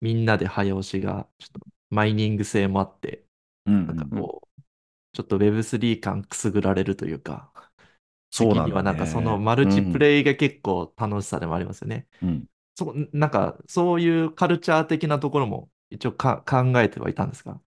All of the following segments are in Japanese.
みんなで早押しが、ちょっとマイニング性もあって、うんなんかうんこう、ちょっと Web3 感くすぐられるというか、そうなんだね時にはなんかそのマルチプレイが結構楽しさでもありますよね。うんそなんかそういうカルチャー的なところも一応か考えてはいたんですか？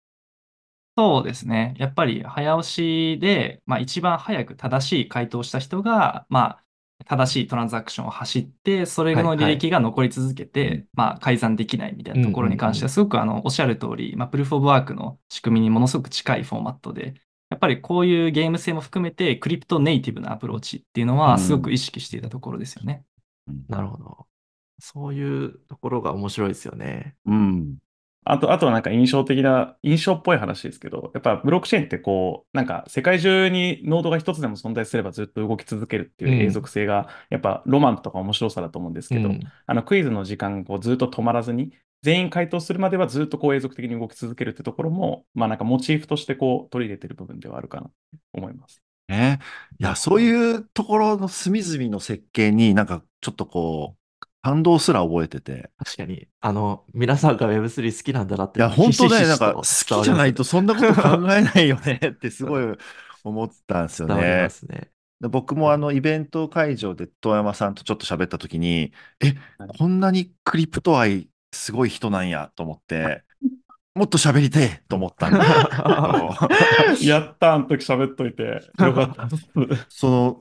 そうですね。やっぱり早押しで、まあ、一番早く正しい回答をした人が、まあ、正しいトランザクションを走って、それのはいはい履歴が残り続けて、うんまあ、改ざんできないみたいなところに関しては、すごくあのおっしゃる通り、まあ、プルーフ・オブ・ワークの仕組みにものすごく近いフォーマットで、やっぱりこういうゲーム性も含めて、クリプトネイティブなアプローチっていうのは、うんすごく意識していたところですよね。うんなるほど。そういうところが面白いですよね。うん。あと、あとはなんか印象的な、印象っぽい話ですけど、やっぱブロックチェーンってこう、なんか世界中にノードが一つでも存在すればずっと動き続けるっていう永続性が、やっぱロマンとか面白さだと思うんですけど、うんあのクイズの時間こうずっと止まらずに、全員回答するまではずっとこう永続的に動き続けるってところも、まあなんかモチーフとしてこう取り入れてる部分ではあるかなと思います。ね。いや、そういうところの隅々の設計になんかちょっとこう、感動すら覚えてて。確かに、あの、皆さんが Web3 好きなんだなって。いや、本当ね、なんかと好きじゃないとそんなこと考えないよねってすごい思ったんですよねま。すね。で僕もあのイベント会場で遠山さんとちょっと喋った時に、えはい、こんなにクリプト愛すごい人なんやと思って、もっと喋りてえと思ったんだ やったーあの時喋っといて、よかった。その、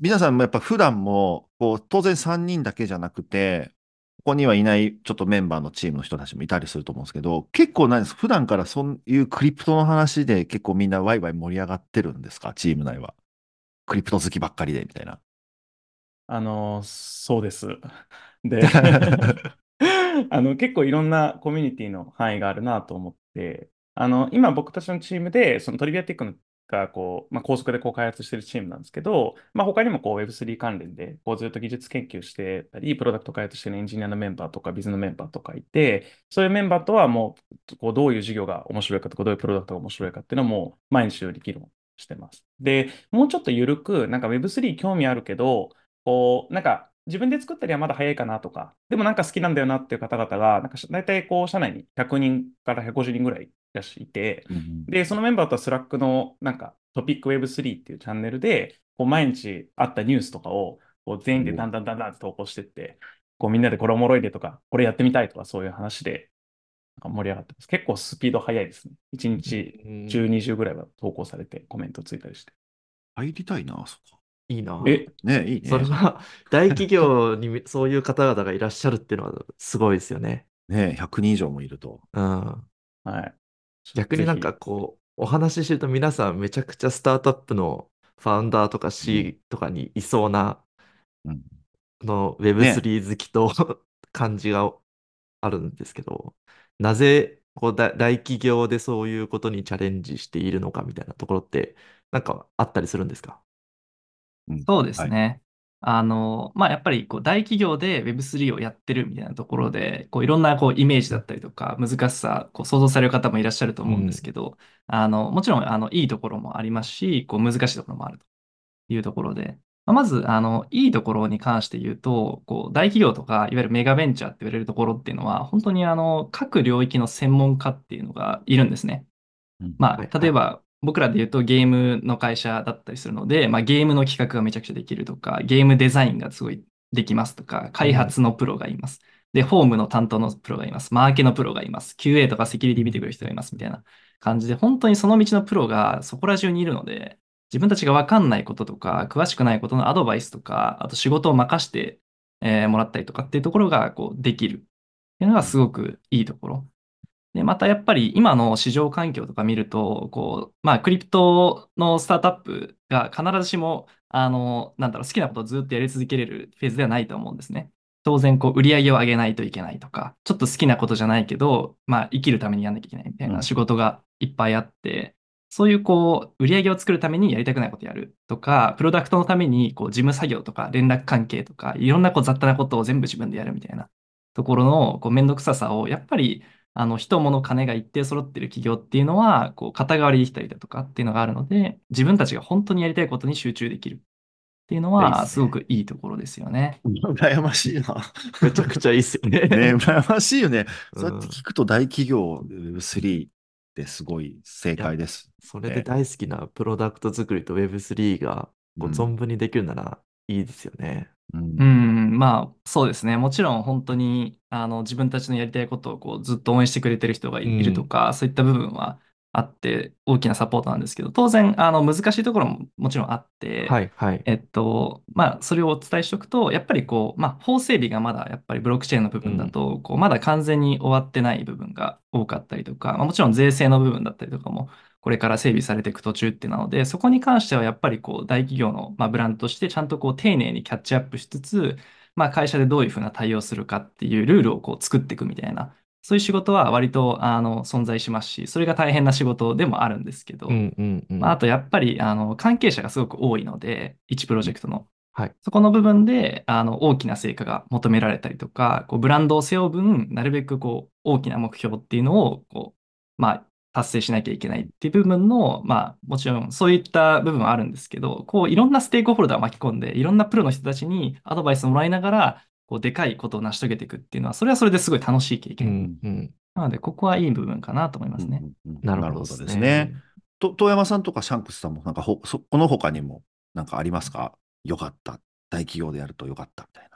皆さんもやっぱ普段も、こう、当然3人だけじゃなくて、ここにはいないちょっとメンバーのチームの人たちもいたりすると思うんですけど、結構なんです普段からそういうクリプトの話で結構みんなワイワイ盛り上がってるんですか？チーム内は。クリプト好きばっかりでみたいな。あの、そうです。で、あの、結構いろんなコミュニティの範囲があるなと思って、あの、今僕たちのチームで、そのトリビアティックがこう、まあ、高速でこう開発しているチームなんですけど、まあ、他にもこう Web3 関連でこうずっと技術研究してたり、プロダクト開発してるエンジニアのメンバーとかビズのメンバーとかいて、そういうメンバーとはもう、こうどういう授業が面白いかとか、どういうプロダクトが面白いかっていうのも毎日より議論してます。で、もうちょっと緩く、なんか Web3 興味あるけど、こう、なんか自分で作ったりはまだ早いかなとか、でもなんか好きなんだよなっていう方々が、なんか大体こう、社内に100人から150人ぐらいいらっしゃいて、で、そのメンバーとはスラックのなんかトピック Web3 っていうチャンネルで、こう毎日あったニュースとかをこう全員でだんだんだんだんって投稿してって、こうみんなでこれおもろいでとか、これやってみたいとかそういう話でなんか盛り上がってます。結構スピード速いですね。1日うん10、20ぐらいは投稿されてコメントついたりして。入りたいな、そこ。いいな。え、ねいいね。それは大企業に そういう方々がいらっしゃるっていうのはすごいですよね。ね100人以上もいると。うん。はい。逆になんかぜこう、お話ししてると皆さんめちゃくちゃスタートアップのファウンダーとか C とかにいそうな、うんの Web3 好きと、感じがあるんですけど、なぜこう大大企業でそういうことにチャレンジしているのかみたいなところって、なんかあったりするんですか？うん。そうですね。あの、まあ、やっぱりこう大企業で Web3 をやってるみたいなところで、こういろんなこうイメージだったりとか、難しさ、こう想像される方もいらっしゃると思うんですけど、あの、もちろん、あの、いいところもありますし、こう難しいところもあるというところで、まあまず、あの、いいところに関して言うと、こう、大企業とか、いわゆるメガベンチャーって言われるところっていうのは、本当にあの、各領域の専門家っていうのがいるんですね。まはいあ、例えば、僕らで言うとゲームの会社だったりするので、まあ、ゲームの企画がめちゃくちゃできるとか、ゲームデザインがすごいできますとか、開発のプロがいます。で、ホームの担当のプロがいます。マーケのプロがいます。QA とかセキュリティ見てくれる人がいますみたいな感じで、本当にその道のプロがそこら中にいるので、自分たちが分かんないこととか、詳しくないことのアドバイスとか、あと仕事を任して、えーもらったりとかっていうところがこうできるっていうのがすごくいいところ。で、またやっぱり今の市場環境とか見ると、こう、まあ、クリプトのスタートアップが必ずしも、あの、なんだろう、好きなことをずっとやり続けれるフェーズではないと思うんですね。当然、こう、売り上げを上げないといけないとか、ちょっと好きなことじゃないけど、まあ、生きるためにやんなきゃいけないみたいな仕事がいっぱいあって、そういう、こう、売り上げを作るためにやりたくないことやるとか、プロダクトのために、こう、事務作業とか、連絡関係とか、いろんなこう雑多なことを全部自分でやるみたいなところの、こう、めんどくささを、やっぱり、あの、人物金が一定揃ってる企業っていうのは、こう、肩代わりできたりだとかっていうのがあるので、自分たちが本当にやりたいことに集中できる。っていうのはすごくいいところですよね。羨ましいな。めちゃくちゃいいっすよね。ね、羨ましいよね。うんそうやって聞くと大企業 Web3 ってすごい正解です。それで大好きなプロダクト作りと Web3 がこううん存分にできるならいいですよね。うんうん、まあそうですね。もちろん本当にあの自分たちのやりたいことをこうずっと応援してくれてる人がいうんいるとか、そういった部分はあって大きなサポートなんですけど、当然あの難しいところももちろんあって、はいはい。えっと、まあ、それをお伝えしておくと、やっぱりこう、まあ、法整備がまだやっぱりブロックチェーンの部分だと、こう、まだ完全に終わってない部分が多かったりとか、まあ、もちろん税制の部分だったりとかも、これから整備されていく途中ってなので、そこに関してはやっぱりこう、大企業の、まあ、ブランドとしてちゃんとこう、丁寧にキャッチアップしつつ、まあ、会社でどういうふうな対応するかっていうルールをこう、作っていくみたいな、そういう仕事は割と、あの、存在しますし、それが大変な仕事でもあるんですけど、うんうんうん。まあ、あとやっぱりあの関係者がすごく多いので、1プロジェクトの。はいそこの部分であの大きな成果が求められたりとか、こうブランドを背負う分、なるべくこう大きな目標っていうのをこう、まあ、達成しなきゃいけないっていう部分の、まあ、もちろんそういった部分はあるんですけど、こういろんなステークホルダーを巻き込んで、いろんなプロの人たちにアドバイスをもらいながら、こうでかいことを成し遂げていくっていうのは、それはそれですごい楽しい経う験。んうん。なので、ここはいい部分かなと思いますね。うんうんうんなるほどでですすね。。と遠山さんとかシャンクスさんもなんかほそこの他にもなんかありますか？よかった。大企業でやるとよかったみたいな。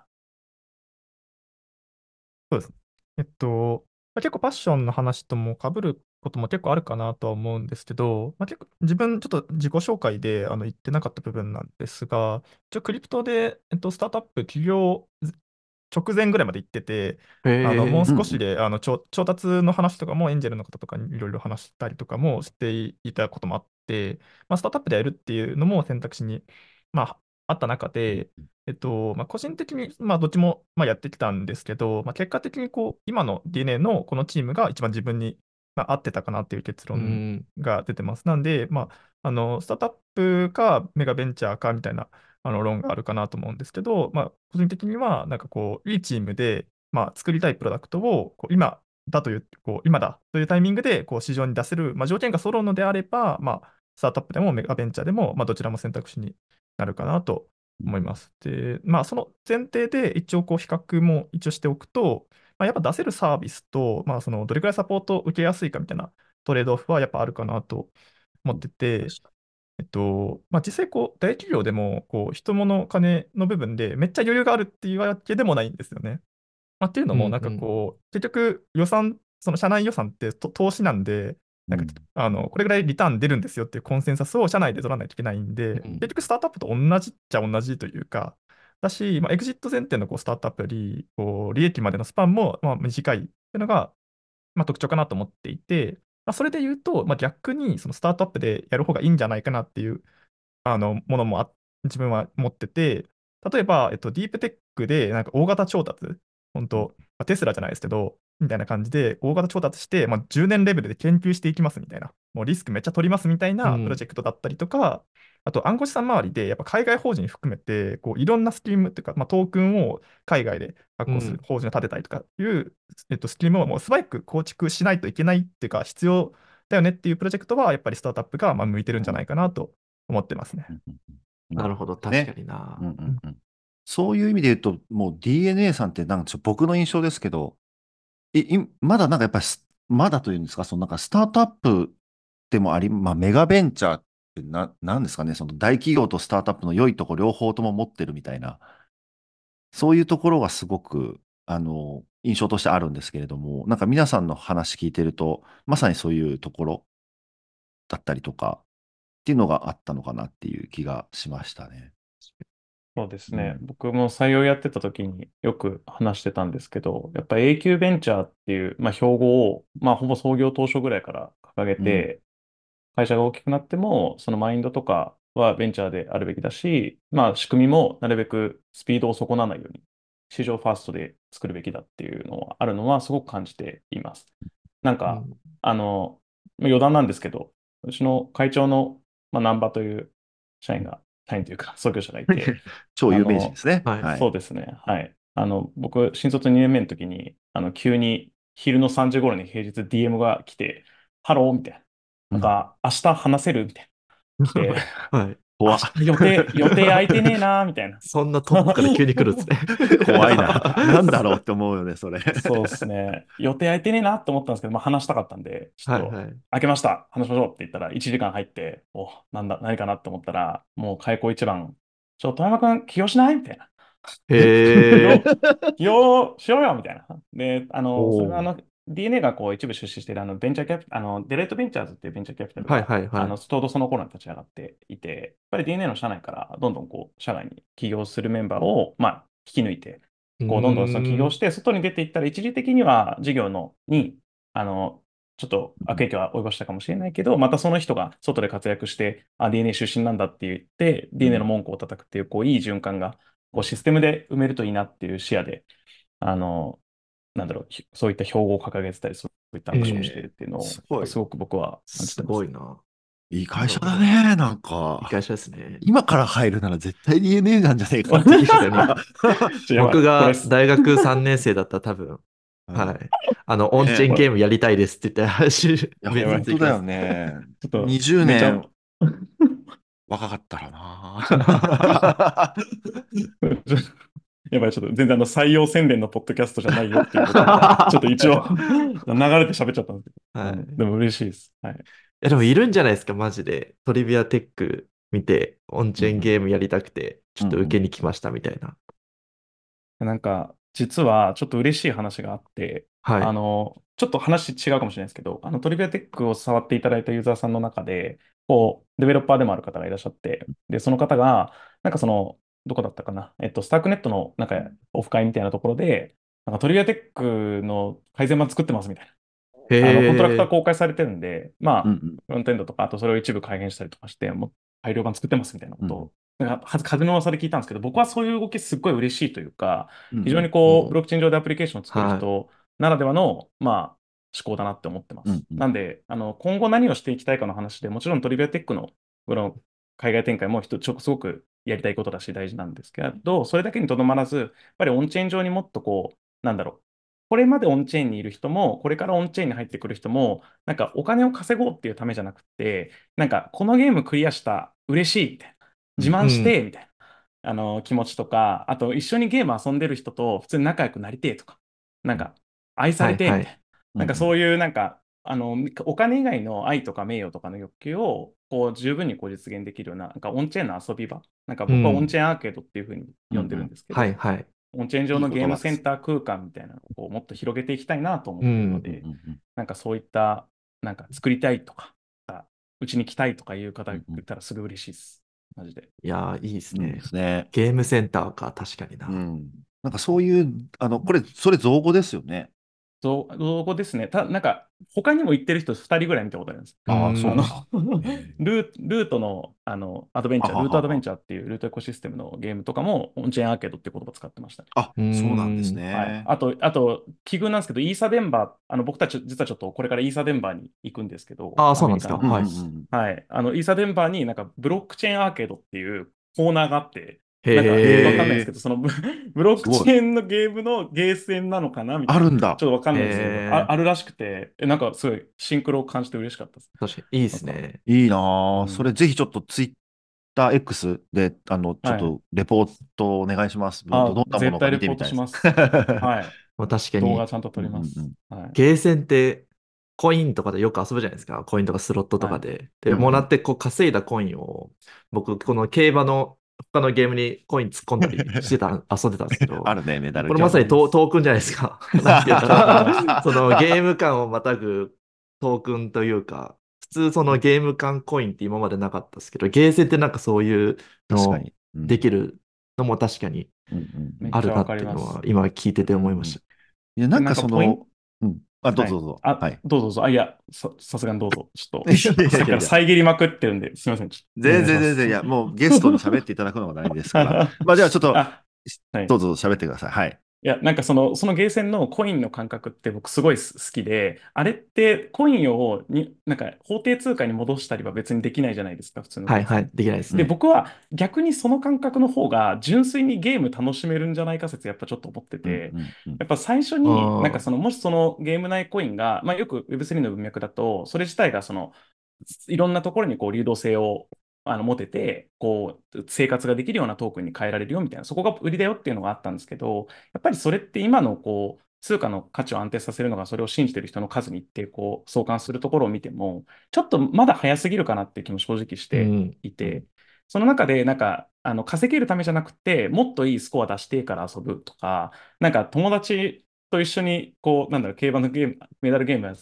えっと、まあ、結構パッションの話とも被ることも結構あるかなとは思うんですけど、まあ、結構自分ちょっと自己紹介であの言ってなかった部分なんですが、一応クリプトで、えっと、スタートアップ起業直前ぐらいまで行ってて、へあのもうー少しであの調調達の話とかもエンジェルの方とかにいろいろ話したりとかもしていたこともあって、まあ、スタートアップでやるっていうのも選択肢に、まあ、あった中で、えっとまあ、個人的に、まあ、どっちも、まあ、やってきたんですけど、まあ、結果的にこう今の DNA のこのチームが一番自分に、まあ、合ってたかなっていう結う論んが出てます。なんで、まあ、あのスタートアップかメガベンチャーかみたいなあの論があるかなと思うんですけど、まあ、個人的にはなんかこういいチームで、まあ、作りたいプロダクトをこう今だというこう今だというタイミングでこう市場に出せる、まあ、条件が揃うのであれば、まあ、スタートアップでもメガベンチャーでも、まあ、どちらも選択肢になるかなと思います。で、まあ、その前提で一応こう比較も一応しておくと、まあ、やっぱ出せるサービスと、まあ、そのどれくらいサポートを受けやすいかみたいなトレードオフはやっぱあるかなと思ってて、えっと、まあ、実際こう大企業でもこう人物金の部分でめっちゃ余裕があるっていうわけでもないんですよね。まあ、っていうのも、うんうんなん。かこう、結局予算、その社内予算ってと投資なんで、なんかあのこれぐらいリターン出るんですよっていうコンセンサスを社内で取らないといけないんで、うん。結局スタートアップと同じっちゃ同じというか、だし、まあ、エグジット前提のこうスタートアップよりこう利益までのスパンもまあ短い。というのが、まあ、特徴かなと思っていて、まあ、それで言うと、まあ、逆にそのスタートアップでやる方がいいんじゃないかなっていうあのものもあ自分は持ってて、例えば、えっと、ディープテックでなんか大型調達、本当、テスラじゃないですけど、みたいな感じで大型調達して、まあ、10年レベルで研究していきますみたいな、もうリスクめっちゃ取りますみたいなうん。プロジェクトだったりとか、あと暗号資産周りで、やっぱ海外法人含めて、こういろんなスキームっていうか、まあ、トークンを海外で発行すうん。る法人を立てたりとかいう、えっと、スキームをもう素早く構築しないといけないっていうか、必要だよねっていうプロジェクトは、やっぱりスタートアップがまあ向いてるんじゃないかなと思ってますね。うん。うんうんなるほど、確ねかにな。うん。うんうん。そういう意味で言うと、もう DNA さんってなんかちょっと僕の印象ですけど、いいまだなんかやっぱり、まだというんですか、そのなんかスタートアップでもあり、まあメガベンチャーってな、なんですかね、その大企業とスタートアップの良いとこ両方とも持ってるみたいな、そういうところがすごく、あの、印象としてあるんですけれども、なんか皆さんの話聞いてると、まさにそういうところだったりとか、っていうのがあったのかなっていう気がしましたね。そうですね。うん僕も採用やってた時によく話してたんですけど、やっぱ A 級ベンチャーっていう、まあ、標語を、まあ、ほぼ創業当初ぐらいから掲げて、会社が大きくなっても、そのマインドとかはベンチャーであるべきだし、まあ、仕組みもなるべくスピードを損なわないように、市場ファーストで作るべきだっていうのはあるのはすごく感じています。なんか、うんあの、まあ余談なんですけど、うちの会長の、まあ、南波という社員が、社員というか創業者がいて、超有名人ですね。はい。そうですね。はい。あの、僕、新卒2年目の時に、あの、急に昼の3時頃に平日 DM が来て、ハローみたいな。なんか、明日話せる？みたいな。来て、はい。怖っ予定、予定空いてねえなーみたいな。そんなトップから急に来るんですね。怖いな。なんだろうって思うよね、それ。そうですね。予定空いてねえなって思ったんですけど、まあ、話したかったんで、ちょっと、はいはい。開けました、話しましょうって言ったら、1時間入って、お、なんだ、何かなって思ったら、もう開口一番、ちょ、富山君、起業しない？みたいな。へえ。起業しようよみたいな。で、あの、それはあの、DNA がこう一部出資しているあのベンチャーキャピあのデライトベンチャーズっていうベンチャーキャピタルが、はいはいはい。あのちょうどその頃に立ち上がっていて、やっぱり DNA の社内からどんどんこう社外に起業するメンバーを、まあ、引き抜いて、こうどんどんその起業して、外に出ていったら、一時的には事業のに、あの、ちょっと悪影響は及ぼしたかもしれないけど、またその人が外で活躍して、あ、DNA 出身なんだって言って、DNA の文句を叩くっていう、こう、いい循環が、こう、システムで埋めるといいなっていう視野で、あの、なんだろう、ひそういった標語を掲げてたり、そういったアクションをしているっていうのを、えーすごいすごく僕は感じてすます。ごいな。いい会社だね、なんいいか。会社ですね。今から入るなら絶対 DNA なんじゃねえか っていう僕が大学3年生だったら多分、はい。あの、オンチェーンゲームやりたいですって言って話、本当だよね。ちょっと20めちゃ年若かったらな。やばい、ちょっと全然あの採用宣伝のポッドキャストじゃないよっていうことが ちょっと一応流れて喋っちゃったんですけど、はい。うんでも嬉しいです。はい。いやでもいるんじゃないですか、マジで。トリビアテック見て、オンチェーンゲームやりたくて、ちょっと受けに来ましたみたいな。なんか、実はちょっと嬉しい話があって、はい。あの、ちょっと話違うかもしれないですけど、あのトリビアテックを触っていただいたユーザーさんの中で、こう、デベロッパーでもある方がいらっしゃって、で、その方が、なんかその、どこだったかな、えっと、スタークネットのなんかオフ会みたいなところで、なんかトリビアテックの改善版作ってますみたいな。へあのコントラクターー公開されてるんで、まあ、うんうん。フロントエンドとか、あとそれを一部改変したりとかして、もう改良版作ってますみたいなことを、なんかは風の噂で聞いたんですけど、僕はそういう動きすっごい嬉しいというか、非常にこう、ブロックチェーン上でアプリケーションを作る人ならではの、まあ、思考だなって思ってます。うんうん。なんで、あの、今後何をしていきたいかの話で、もちろんトリビアテックの、この海外展開もすごくやりたいことだし大事なんですけど、それだけにとどまらず、やっぱりオンチェーン上にもっとこう、なんだろう、これまでオンチェーンにいる人も、これからオンチェーンに入ってくる人も、なんかお金を稼ごうっていうためじゃなくて、なんかこのゲームクリアした、嬉しいみたいな、自慢して、みたいな、あの気持ちとか、あと一緒にゲーム遊んでる人と普通に仲良くなりてえとか、なんか愛されてえみたいな、はいなんかそういうなんか、あのお金以外の愛とか名誉とかの欲求をこう十分にこう実現できるような、なんかオンチェーンの遊び場、なんか僕はうんオンチェーンアーケードっていうふうに呼んでるんですけど、はいはい。オンチェーン上のゲームセンター空間みたいなのをこうもっと広げていきたいなと思っているので、うんうんなんかそういった、なんか作りたいとか、うちに来たいとかいう方がいたらすごい嬉しいです。マジで。いやー、いいですねうんで。すね。ゲームセンターか、確かにな。うん。なんかそういう、あの、これ、それ造語ですよね。そう、造語ですね。たなんか、他にも言ってる人2人ぐらい見たことあるんです。あーそうのだ ルールートのあのアドベンチャー、ルートアドベンチャーっていうルートエコシステムのゲームとかも、オンチェーンアーケードっていう言葉使ってましたね。あ、うんそうなんですはいね。、あと、あと、奇遇なんですけど、イーサデンバー、あの僕たち実はちょっとこれからイーサデンバーに行くんですけど、あーそうなんですかはいうんうんうんはい。あの、イーサデンバーになんかブロックチェーンアーケードっていうコーナーがあって、へなんかえ。わかんないですけど、そのブ ブロックチェーンのゲームのゲーセンなのかなみたいな。あるんだちょっとわかんないですけど、ああるらしくて、えなんかすごいシンクロを感じて嬉しかったです。確かにいいですね。いいなぁ。うんそれぜひちょっとツイッター X で、あの、ちょっはとレポートお願いします。あどんなものか絶対レ見てみたいポートします。はい。まあ、確かに動画、ちゃんと撮ります。うんうんはい。ゲーセンってコインとかでよく遊ぶじゃないですか。コインとかスロットとかで。で、うんもらってこう稼いだコインを、僕、この競馬の他のゲームにコイン突っ込んだりしてた、遊んでたんですけど、あるね、メダル。これまさにトートークンじゃないですか。なんて言ったらそのゲーム間をまたぐトークンというか、普通そのゲーム間コインって今までなかったですけど、ゲーセンってなんかそういうのできるのも確かにあるなっていうのは今聞いてて思いました。いや、なんかその、うん。あ、どうぞどうぞ。あ、はい。どうぞどうぞ。あ、いや、ささすがにどうぞ。ちょっと、さっきから遮りまくってるんで、すみません。全然全然、いや、もうゲストに喋っていただくのが大事ですから。まあ、じゃあちょっと、あはいどうぞ喋ってください。はい。いや、なんかその、そのゲーセンのコインの感覚って僕すごいす好きで、あれってコインをに、なんか法定通貨に戻したりは別にできないじゃないですか、普通のゲーセン。はいはい、できないですで、ね。僕は逆にその感覚の方が純粋にゲーム楽しめるんじゃないか説やっぱちょっと思ってて、うんうんうんやっぱ最初に、なんかその、もしそのゲーム内コインが、まあよく Web3 の文脈だと、それ自体がその、いろんなところにこう流動性をあの持てて、こう、生活ができるようなトークンに変えられるよみたいな、そこが売りだよっていうのがあったんですけど、やっぱりそれって今のこう、通貨の価値を安定させるのが、それを信じてる人の数に一定こう相関するところを見ても、ちょっとまだ早すぎるかなっていう気も正直してうん。いて、その中で、なんか、あの稼げるためじゃなくて、もっといいスコア出してから遊ぶとか、なんか友達と一緒に、こう、なんだろう、競馬のゲーム、メダルゲーム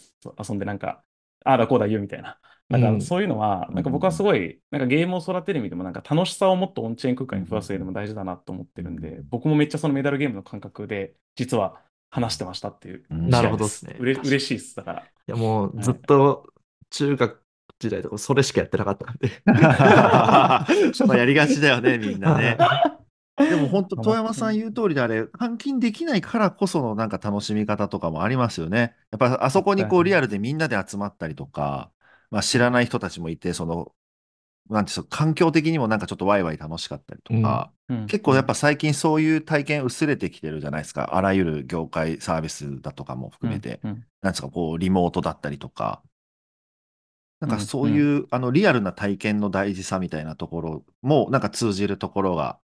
遊んで、なんか、ああだこうだ言うみたいな。なんうんかそういうのは、なんか僕はすごい、なんかゲームを育てる意味でも、なんか楽しさをもっとオンチェーン空間に増やす上でも大事だなと思ってるんで、僕もめっちゃそのメダルゲームの感覚で、実は話してましたっていううんなる。ほどですすね。うれ嬉しいです。だから。いやもうずっと中学時代とかそれしかやってなかったんで。まあやりがちだよね、みんなね。でも本当、はい遠山さん言う通りであれ、換金できないからこそのなんか楽しみ方とかもありますよね。やっぱあそこにこうリアルでみんなで集まったりとか、まあ知らない人たちもいて、その、なんていうの環境的にもなんかちょっとワイワイ楽しかったりとか、うん。結構やっぱ最近そういう体験薄れてきてるじゃないですか。あらゆる業界サービスだとかも含めて。うん。うん。なんですか、こう、リモートだったりとか、なんかうん。そういう、あの、リアルな体験の大事さみたいなところも、なんか通じるところが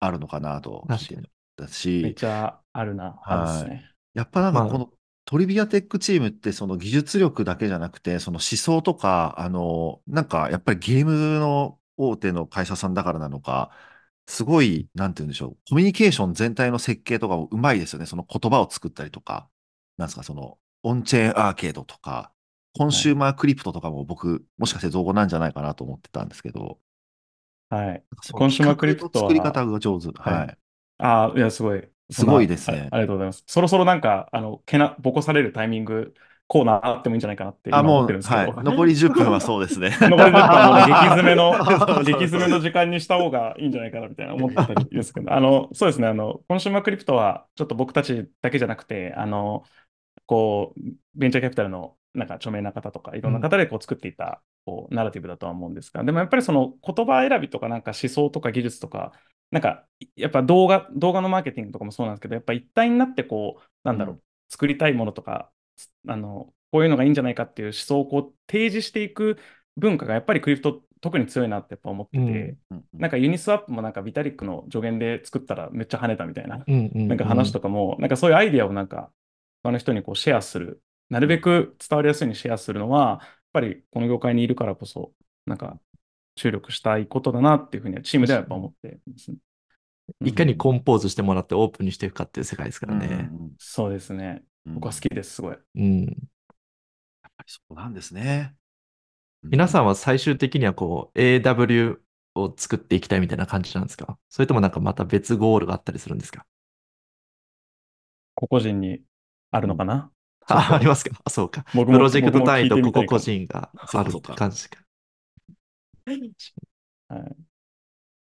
あるのかなと確かに。ためっし、ちゃあるな、あるっすね。やっぱなんかまあ。このトリビアテックチームってその技術力だけじゃなくて、その思想とか、あの、なんかやっぱりゲームの大手の会社さんだからなのか、すごい、なんて言うんでしょう、コミュニケーション全体の設計とかもうまいですよね。その言葉を作ったりとか、なんですか、その、オンチェーンアーケードとか、コンシューマークリプトとかも僕、もしかして造語なんじゃないかなと思ってたんですけど、はい。コンシューマークリプト作り方が上手。はいはい。ああ、いや、すごい。すごいですねあありがとうございます。そろそろなんか、あの、けな、ぼこされるタイミング、コーナーあってもいいんじゃないかなって今あ、もう、思ってるんですけど。はい。残り10分はそうですね。残り10分はもう 激詰めの、激詰めの時間にした方がいいんじゃないかなみたいな思ったりですけど、あの、そうですね、あの、コンシューマークリプトは、ちょっと僕たちだけじゃなくて、あの、こう、ベンチャーキャピタルの、なんか著名な方とか、いろんな方でこう作っていた、こう、ナラティブだとは思うんですが、でもやっぱりその言葉選びとか、なんか思想とか技術とか、なんか、やっぱ動画、動画のマーケティングとかもそうなんですけど、やっぱ一体になってこう、なんだろう、うん。作りたいものとか、あの、こういうのがいいんじゃないかっていう思想をこう提示していく文化がやっぱりクリプト特に強いなってやっぱ思ってて、うん。うんなんかユニスワップもなんかビタリックの助言で作ったらめっちゃ跳ねたみたいな、うんうんなんか話とかも、なんかそういうアイデアをなんか他の人にこうシェアする、なるべく伝わりやすいようにシェアするのは、やっぱりこの業界にいるからこそ、なんか注力したいことだなっていうふうにはチームではやっぱ思ってますね。いかにコンポーズしてもらってオープンにしていくかっていう世界ですからね。うんそうですね。うん僕は好きです、すごい。うん。そうなんですね。皆さん、んは最終的にはこう AW を作っていきたいみたいな感じなんですか？それともなんかまた別ゴールがあったりするんですか？個々人にあるのかな、あ、ありますか？あ、そうか。プロジェクト単位と個々個人がある感じか。はい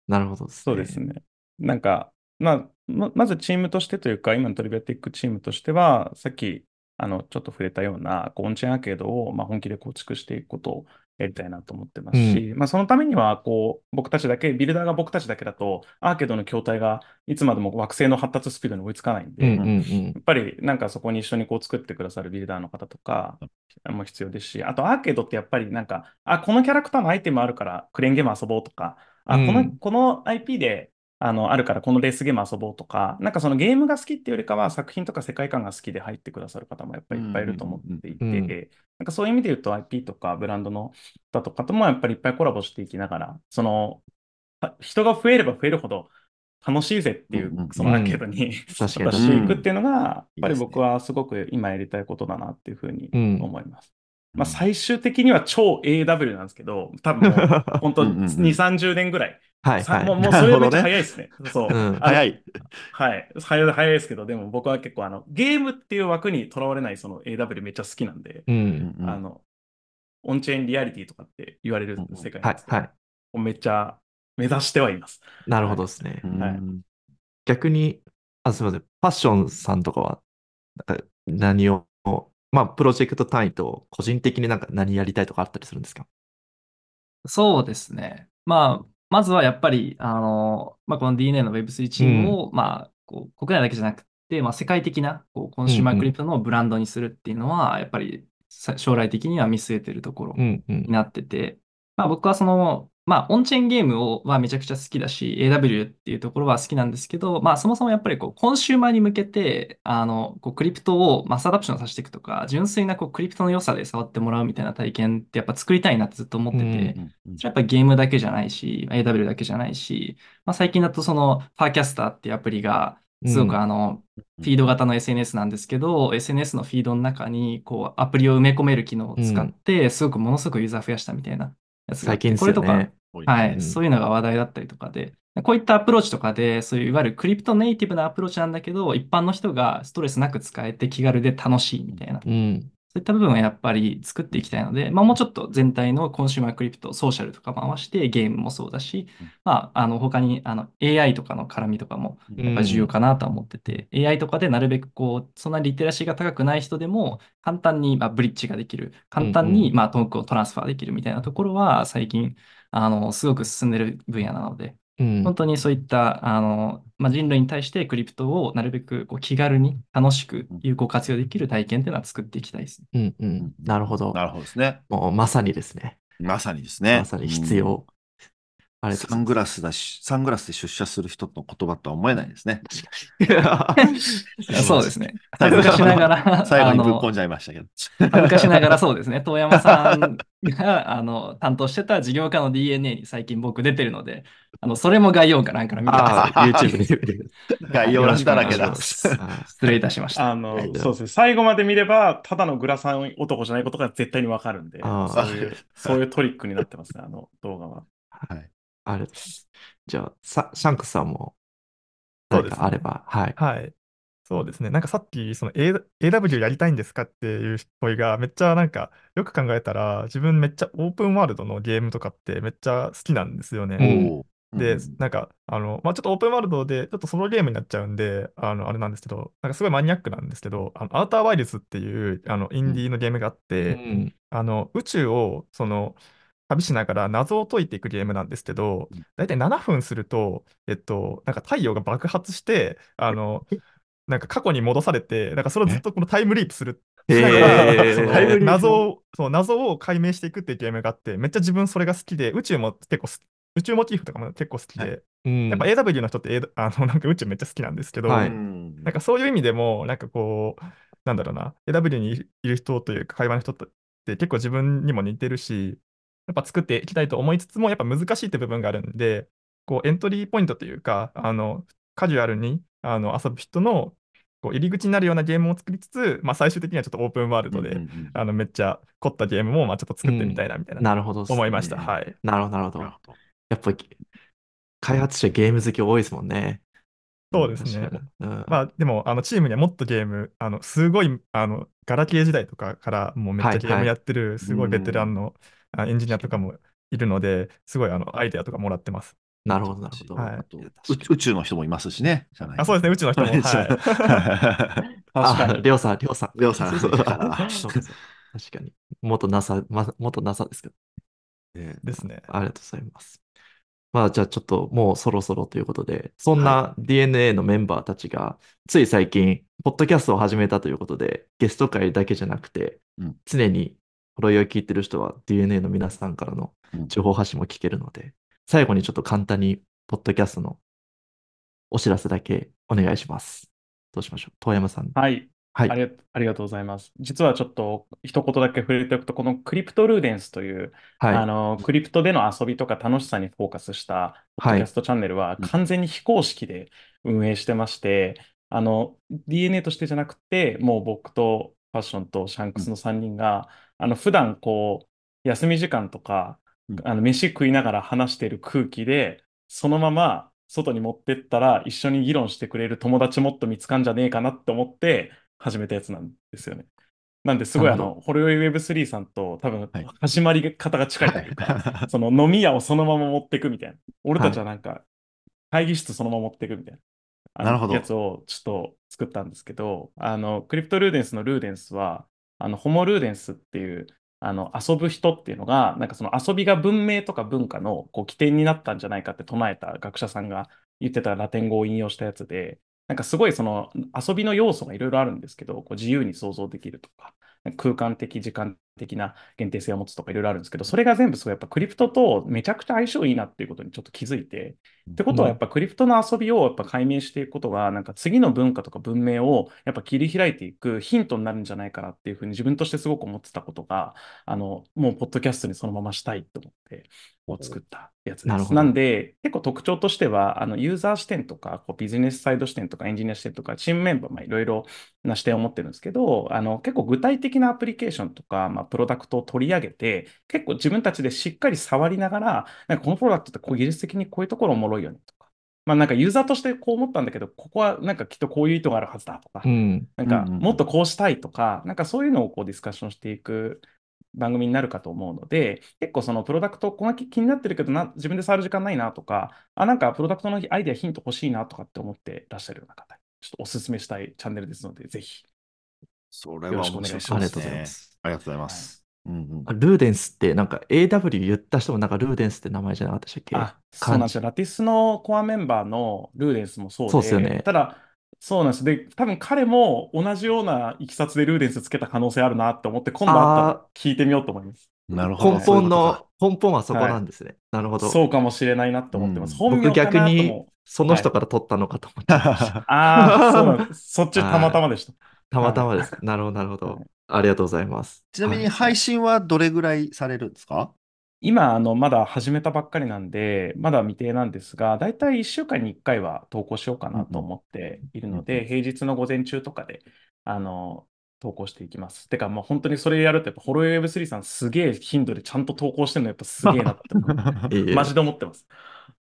なるほどね。そうですね。なんか、まあ、ままずチームとしてというか、今のトリビアティックチームとしては、さっきあのちょっと触れたようなこうオンチェーンアーケードを、まあ、本気で構築していくことをやりたいなと思ってますし、まあ、そのためにはこう僕たちだけ、ビルダーが僕たちだけだと、アーケードの筐体がいつまでも惑星の発達スピードに追いつかないんで、うんうんうん。やっぱりなんかそこに一緒にこう作ってくださるビルダーの方とかも必要ですし、あとアーケードってやっぱりなんか、あ、このキャラクターのアイテムあるからクレーンゲーム遊ぼうとか、あ、この、うん。この IP であのあるからこのレースゲーム遊ぼうとか、なんかそのゲームが好きっていうよりかは作品とか世界観が好きで入ってくださる方もやっぱりいっぱいいると思っていて、うんうんうんなんかそういう意味で言うと IP とかブランドの方とかともやっぱりいっぱいコラボしていきながら、そのあ人が増えれば増えるほど楽しいぜっていううんうん、そのアーケードに、確かに。渡していくっていうのが、やっぱり僕はすごく今やりたいことだなっていうふうにうん。思います。まあ、最終的には超 AW なんですけど、多分もう 本当2、うんうんうん30年ぐらい。はいはい。さもうもうそれめっちゃ早いですね。そう。うん早い。はい。早い早いですけど、でも僕は結構あのゲームっていう枠にとらわれないその AW めっちゃ好きなんで、うん。うんあの、オンチェーンリアリティとかって言われる世界ですはいはい。めっちゃ目指してはいます。なるほどですね。うんはい逆に、あ、すみません。ファッションさんとかは、なんか何を、まあ、プロジェクト単位と個人的になんか何やりたいとかあったりするんですか？そうですね。まあ、まずはやっぱり、あの、まあ、この DeNA の Web3 チームを、まあ、こう国内だけじゃなくて、まあ、世界的なこうコンシューマうんうんークリプトのブランドにするっていうのは、やっぱりさ将来的には見据えてるところうんうんに。なってて、まあ、僕はそのまあ、オンチェーンゲームをはめちゃくちゃ好きだし、AW っていうところは好きなんですけど、まあ、そもそもやっぱりこう、コンシューマーに向けて、あの、こう、クリプトをマスアダプションさせていくとか、純粋なこう、クリプトの良さで触ってもらうみたいな体験ってやっぱ作りたいなってずっと思ってて、それやっぱゲームだけじゃないし、AW だけじゃないし、まあ、最近だとその、ファーキャスターっていうアプリが、すごくうん。あの、フィード型の SNS なんですけど、SNS のフィードの中に、こう、アプリを埋め込める機能を使って、すごくものすごくユーザー増やしたみたいなやつがあって最近ですこれとか。はい、うん。そういうのが話題だったりとかで、こういったアプローチとかで、そういういわゆるクリプトネイティブなアプローチなんだけど、一般の人がストレスなく使えて気軽で楽しいみたいな、そううん。いった部分はやっぱり作っていきたいので、まあ、もうちょっと全体のコンシューマークリプト、ソーシャルとか回して、ゲームもそうだしうん、まあ、あの他にあの AI とかの絡みとかもうん。やっぱり重要かなとは思ってて、AI とかでなるべくこう、そんなリテラシーが高くない人でも、簡単にまあブリッジができる、簡単にまあトークをトランスファーできるみたいなところは、最近、あの、すごく進んでる分野なので、うん本当にそういった、あの、まあ、人類に対してクリプトをなるべくこう気軽に楽しく有効活用できる体験っていうのは作っていきたいですね。うんうん。なるほど。なるほどですね。もうまさにですね。まさにですね。まさに必要。あれサングラスだし、サングラスで出社する人の言葉とは思えないですね。そうですね。最後恥ずかしながら、最後にあのぶっ込んじゃいましたけど。恥ずかしながらそうですね。遠山さんがあの担当してた事業家の DNA に最近僕出てるので、あのそれも概要欄かなんかの見てくださああ、YouTube で 概要欄だらけだ。失礼いたしました。あのそうですね。最後まで見れば、ただのグラサン男じゃないことが絶対にわかるんで、あそういう、そういうトリックになってますね、あの動画は。はいありがとうございます。じゃあ、さシャンクスさんも何そうですねかあれば、はい。はい。そうですね。なんかさっき、その A- AW やりたいんですかっていう問いがめっちゃなんか、よく考えたら、自分めっちゃオープンワールドのゲームとかってめっちゃ好きなんですよね。でうん、なんか、あの、まあ、ちょっとオープンワールドで、ちょっとソロゲームになっちゃうんで、あの、あれなんですけど、なんかすごいマニアックなんですけど、あのアウターワイルズっていう、あの、インディーのゲームがあっうて、ん。あの、宇宙を、その、旅しながら謎を解いていくゲームなんですけどうん、だいたい7分すると、えっと、なんか太陽が爆発して、あの、なんか過去に戻されて、なんかそれをずっとこのタイムリープする。謎を、そう、謎を解明していくっていうゲームがあって、めっちゃ自分それが好きで、宇宙も結構す、宇宙モチーフとかも結構好きはで、うんやっぱ AW の人って、A- あのなんか宇宙めっちゃ好きなんですけど、はいうんなんかそういう意味でも、なんかこう、なんだろうな、AW にいる人というか、会話の人って結構自分にも似てるし、やっぱ作っていきたいと思いつつも、やっぱ難しいって部分があるんで、こうエントリーポイントというか、あのカジュアルにあの遊ぶ人のこう入り口になるようなゲームを作りつつ、まあ、最終的にはちょっとオープンワールドで、うんうんうんあのめっちゃ凝ったゲームもまあちょっと作ってみたいなみたいな、なるほどね。思いました。うんはい。なるほど、なるほど。やっぱり、開発者ゲーム好き多いですもんね。そうですね。うんまあでも、あのチームにはもっとゲーム、あのすごい、あのガラケー時代とかからもうめっちはいゃゲームやってる、すごいベテランうのあエンジニアとかもいるので、すごいあのアイデアとかもらってます。なるほど、なるほど。はい宇宇宙の人もいますしね。じゃないあそうですね、宇宙の人も。はい。確かあ、に。りょうさん、りょうさん。りょうさんそう そうそうかそうかそう確かに。元 NASA、ま、元 NASA ですけど。ねですね。ありがとうございます。まあ、じゃあちょっともうそろそろということで、そんな DNA のメンバーたちが、つい最近、ポッドキャストを始めたということで、ゲスト会だけじゃなくてうん、常に、ほろ酔い聞いてる人は DNA の皆さんからのうん情報発信も聞けるので、最後にちょっと簡単に、ポッドキャストのお知らせだけお願いします。どうしましょう？遠山さん。はい。はい。ありがありがとうございます。実はちょっと一言だけ触れておくと、このクリプトルーデンスという、はい。あのクリプトでの遊びとか楽しさにフォーカスしたポッドキャストチャンネルはうん完全に非公式で運営してまして、あの DNA としてじゃなくて、もう僕とファッションとシャンクスの3人が、あの普段こう、休み時間とかうん、あの飯食いながら話してる空気で、そのまま外に持ってったら一緒に議論してくれる友達もっと見つかんじゃねえかなって思って始めたやつなんですよね。なんですごいあの、ホロヨイ Web3 さんと多分はい始まり方が近いというか、その飲み屋をそのまま持ってくみたいな。俺たちはなんか会議室そのまま持ってくみたいな。なるほどやつをちょっと作ったんですけど、あの、クリプトルーデンスのルーデンスは、あの、ホモルーデンスっていう、あの、遊ぶ人っていうのが、なんかその遊びが文明とか文化のこう起点になったんじゃないかって唱えた学者さんが言ってたラテン語を引用したやつで、なんかすごいその遊びの要素がいろいろあるんですけど、こう自由に想像できるとか、空間的、時間的な限定性を持つとかいろいろあるんですけど、それが全部そうやっぱクリプトとめちゃくちゃ相性いいなっていうことにちょっと気づいて、ってことはやっぱクリプトの遊びをやっぱ解明していくことが、なんか次の文化とか文明をやっぱ切り開いていくヒントになるんじゃないかなっていうふうに自分としてすごく思ってたことが、あの、もうポッドキャストにそのまましたいと思って、こう作ったやつです。なんで、結構特徴としては、あの、ユーザー視点とか、こうビジネスサイド視点とかエンジニア視点とか、チームメンバー、まあいろいろな視点を持ってるんですけど、あの、結構具体的なアプリケーションとか、まあ、プロダクトを取り上げて、結構自分たちでしっかり触りながら、なんかこのプロダクトってこう技術的にこういうところおもろいよねとか、まあなんかユーザーとしてこう思ったんだけど、ここはなんかきっとこういう意図があるはずだとかう、ん。なんかもっとこうしたいとか、なんかそういうのをこうディスカッションしていく番組になるかと思うので、結構そのプロダクト、この気気になってるけどな、自分で触る時間ないなとか、あ、なんかプロダクトのアイデアヒント欲しいなとかって思ってらっしゃるような方に、ちょっとお勧めしたいチャンネルですので、ぜひ。それよろしくお願いしますありがとうございます。ありがとうございます。うんうんあルーデンスって、なんか AW 言った人もなんかルーデンスって名前じゃなかったでしたっけ？あ、そうなんですよ。ラティスのコアメンバーのルーデンスもそうで、そうっすよねただ、そうなんです。で、多分彼も同じようないきさつでルーデンスつけた可能性あるなって思って、今度会ったら聞いてみようと思います。なるほど。根本のか、根本はそこなんですね。なるほど。そうかもしれないなって思ってます。うん本名僕逆かなとにも。その人から取ったのかと思ってました。ああ、そうなんです。そっちたまたまでした。たまたまです。なるほど、なるほどはい。ありがとうございます。ちなみにはい配信はどれぐらいされるんですか？今、あの、まだ始めたばっかりなんで、まだ未定なんですが、だいたい1週間に1回は投稿しようかなと思っているのうんうんで、平日の午前中とかで、あの、投稿していきます。てか、もう本当にそれやると、やっぱ、ホロウェブ3さんすげえ頻度でちゃんと投稿してるのやっぱすげえなって マジで思ってます。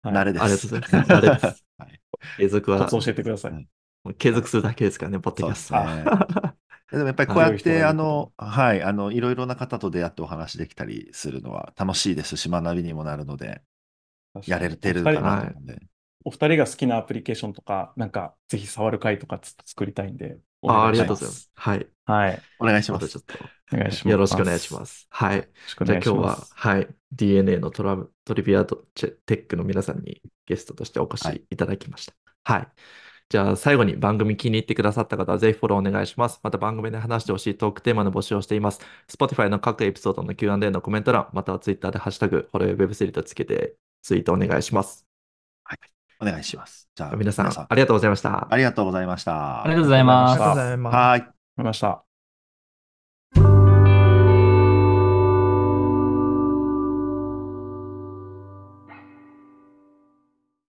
はい慣れです。ありがとうございます慣れですはい 継続はコツ教えてください。うん継続するだけですからね、ポッドキャストそうでもやっぱりこうやって、あの、はい、あの、いろいろな方と出会ってお話できたりするのは楽しいですし、学びにもなるので、やれてるかなと思うんで。お二人が好きなアプリケーションとか、なんか、ぜひ触る会とかつ作りたいんで、おあありがとうございます。はい。はい。お願いしますちょ。っとお願いします。よろしくお願いします。はい。よろしくおじゃあ今日ははい、DNA のトラブトリビアテックの皆さんにゲストとしてお越しいただきました。はい。じゃあ最後に番組気に入ってくださった方はぜひフォローお願いします。また番組で話してほしいトークテーマの募集をしています。Spotify の各エピソードの Q&A のコメント欄、または Twitter でハッシュタグ、フォロー Web3 とつけてツイートお願いします。お願いします。じゃあ、皆さん、ありがとうございました。ありがとうございました。ありがとうございますありがとうございます。はい。わかりました。